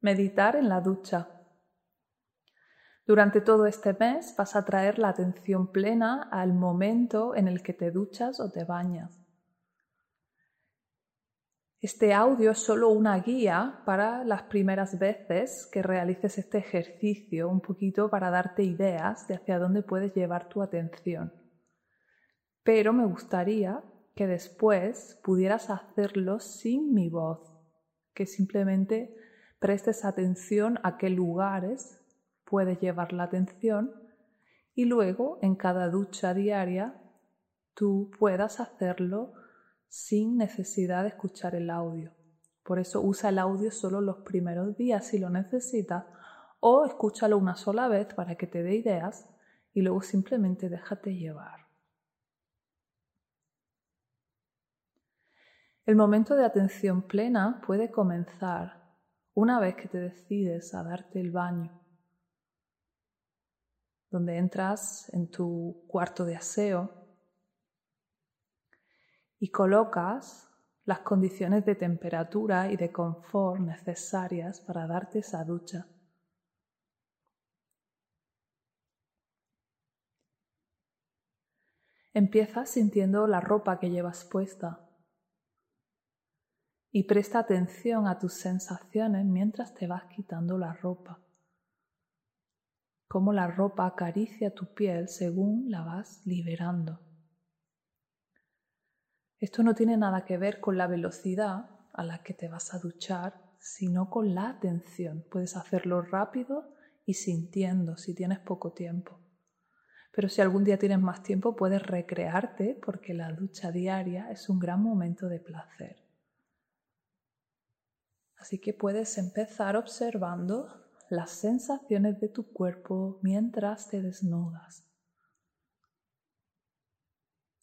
Meditar en la ducha. Durante todo este mes vas a traer la atención plena al momento en el que te duchas o te bañas. Este audio es solo una guía para las primeras veces que realices este ejercicio, un poquito para darte ideas de hacia dónde puedes llevar tu atención. Pero me gustaría que después pudieras hacerlo sin mi voz, que simplemente prestes atención a qué lugares puedes llevar la atención y luego en cada ducha diaria tú puedas hacerlo sin necesidad de escuchar el audio. Por eso usa el audio solo los primeros días si lo necesitas o escúchalo una sola vez para que te dé ideas y luego simplemente déjate llevar. El momento de atención plena puede comenzar una vez que te decides a darte el baño, donde entras en tu cuarto de aseo y colocas las condiciones de temperatura y de confort necesarias para darte esa ducha. Empiezas sintiendo la ropa que llevas puesta y presta atención a tus sensaciones mientras te vas quitando la ropa. Cómo la ropa acaricia tu piel según la vas liberando. Esto no tiene nada que ver con la velocidad a la que te vas a duchar, sino con la atención. Puedes hacerlo rápido y sintiendo si tienes poco tiempo. Pero si algún día tienes más tiempo, puedes recrearte porque la ducha diaria es un gran momento de placer. Así que puedes empezar observando las sensaciones de tu cuerpo mientras te desnudas.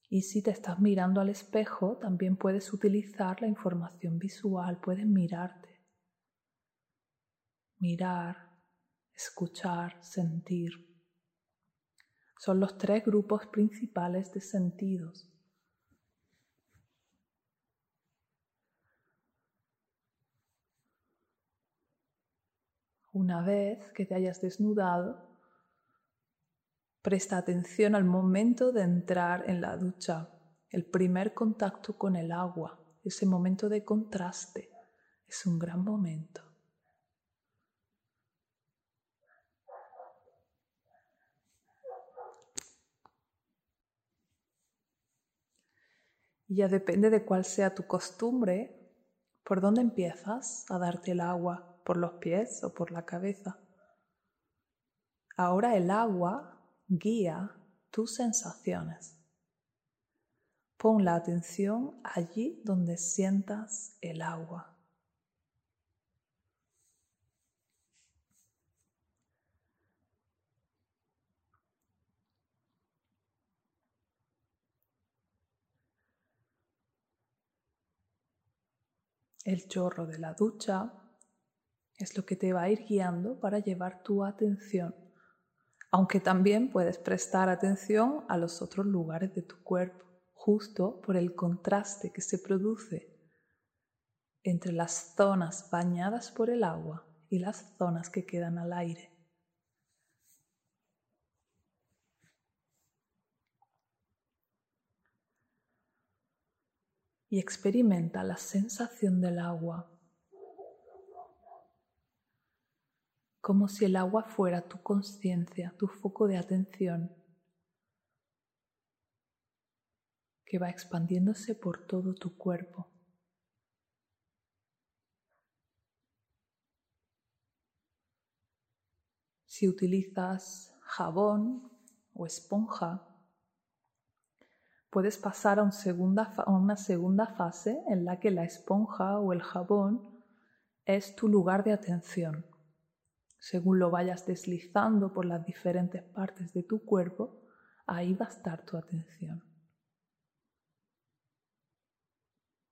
Y si te estás mirando al espejo, también puedes utilizar la información visual, puedes mirarte. Mirar, escuchar, sentir. Son los tres grupos principales de sentidos. Una vez que te hayas desnudado, presta atención al momento de entrar en la ducha, el primer contacto con el agua, ese momento de contraste. Es un gran momento. Ya depende de cuál sea tu costumbre, por dónde empiezas a darte el agua por los pies o por la cabeza. Ahora el agua guía tus sensaciones. Pon la atención allí donde sientas el agua. El chorro de la ducha es lo que te va a ir guiando para llevar tu atención, aunque también puedes prestar atención a los otros lugares de tu cuerpo, justo por el contraste que se produce entre las zonas bañadas por el agua y las zonas que quedan al aire. Y experimenta la sensación del agua como si el agua fuera tu conciencia, tu foco de atención, que va expandiéndose por todo tu cuerpo. Si utilizas jabón o esponja, puedes pasar a, a, una segunda fase en la que la esponja o el jabón es tu lugar de atención según lo vayas deslizando por las diferentes partes de tu cuerpo, ahí va a estar tu atención.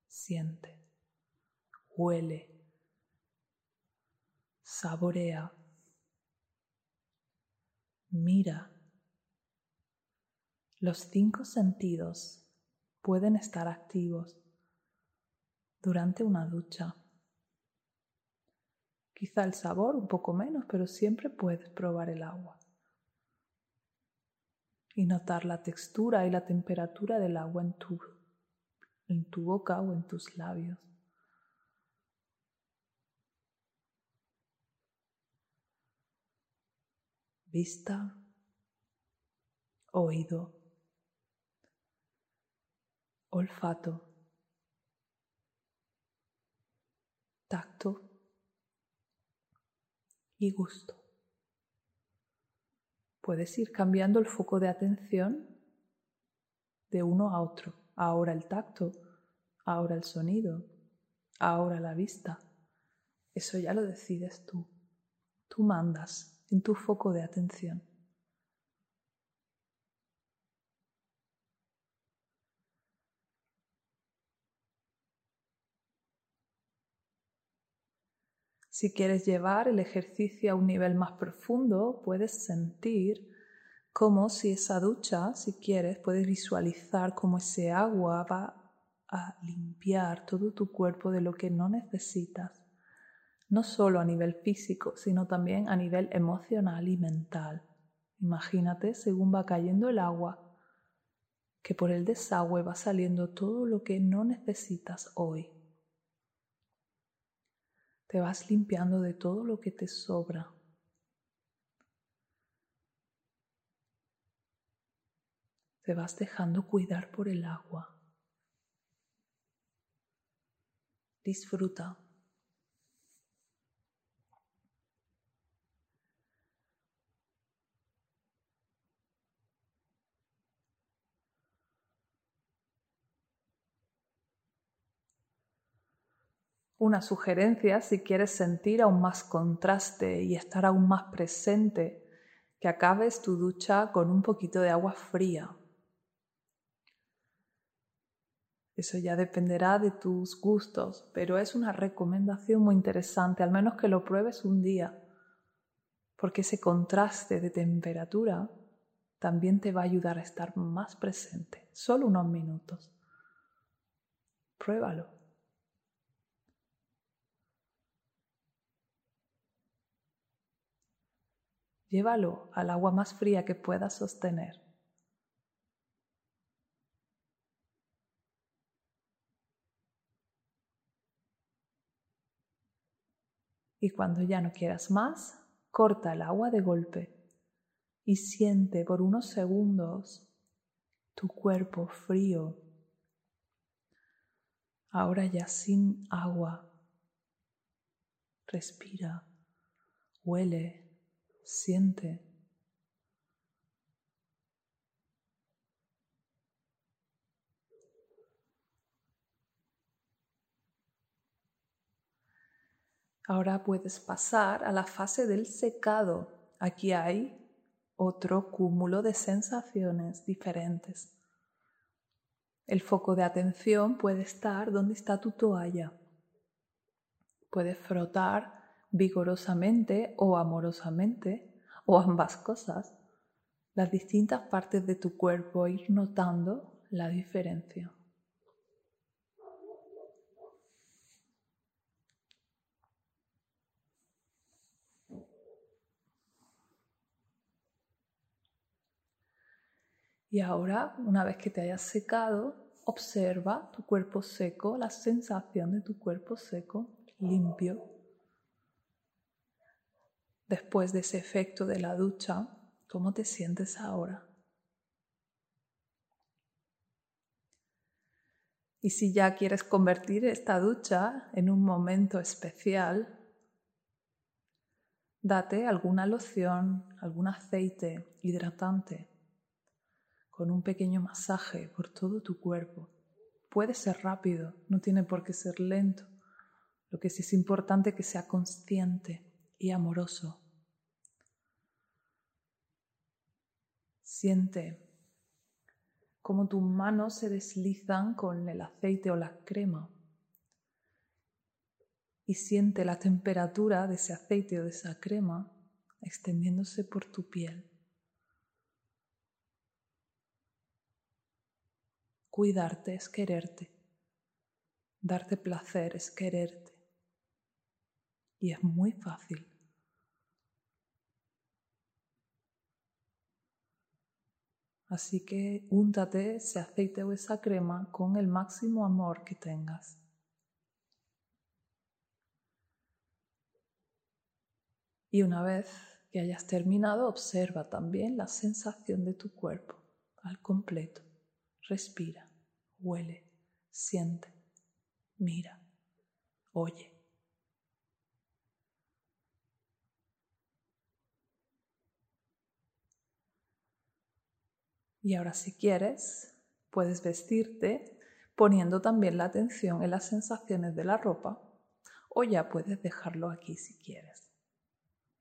Siente, huele, saborea, mira. Los cinco sentidos pueden estar activos durante una ducha Quizá el sabor un poco menos, pero siempre puedes probar el agua. Y notar la textura y la temperatura del agua en tu, en tu boca o en tus labios. Vista, oído, olfato, tacto y gusto. Puedes ir cambiando el foco de atención de uno a otro. Ahora el tacto, ahora el sonido, ahora la vista. Eso ya lo decides tú. Tú mandas en tu foco de atención. Si quieres llevar el ejercicio a un nivel más profundo, puedes sentir como si esa ducha, si quieres, puedes visualizar cómo ese agua va a limpiar todo tu cuerpo de lo que no necesitas, no solo a nivel físico, sino también a nivel emocional y mental. Imagínate, según va cayendo el agua, que por el desagüe va saliendo todo lo que no necesitas hoy. Te vas limpiando de todo lo que te sobra. Te vas dejando cuidar por el agua. Disfruta. Una sugerencia si quieres sentir aún más contraste y estar aún más presente, que acabes tu ducha con un poquito de agua fría. Eso ya dependerá de tus gustos, pero es una recomendación muy interesante, al menos que lo pruebes un día, porque ese contraste de temperatura también te va a ayudar a estar más presente, solo unos minutos. Pruébalo. Llévalo al agua más fría que puedas sostener. Y cuando ya no quieras más, corta el agua de golpe y siente por unos segundos tu cuerpo frío, ahora ya sin agua. Respira, huele siente. Ahora puedes pasar a la fase del secado. Aquí hay otro cúmulo de sensaciones diferentes. El foco de atención puede estar donde está tu toalla. Puedes frotar vigorosamente o amorosamente, o ambas cosas, las distintas partes de tu cuerpo, ir notando la diferencia. Y ahora, una vez que te hayas secado, observa tu cuerpo seco, la sensación de tu cuerpo seco, limpio, después de ese efecto de la ducha, ¿cómo te sientes ahora? Y si ya quieres convertir esta ducha en un momento especial, date alguna loción, algún aceite hidratante con un pequeño masaje por todo tu cuerpo. Puede ser rápido, no tiene por qué ser lento. Lo que sí es importante que sea consciente y amoroso. Siente cómo tus manos se deslizan con el aceite o la crema y siente la temperatura de ese aceite o de esa crema extendiéndose por tu piel. Cuidarte es quererte. Darte placer es quererte. y es muy fácil. Así que úntate ese aceite o esa crema con el máximo amor que tengas. Y una vez que hayas terminado, observa también la sensación de tu cuerpo al completo. Respira, huele, siente, mira, oye. Y ahora si quieres, puedes vestirte poniendo también la atención en las sensaciones de la ropa o ya puedes dejarlo aquí si quieres.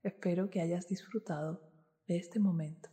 Espero que hayas disfrutado de este momento.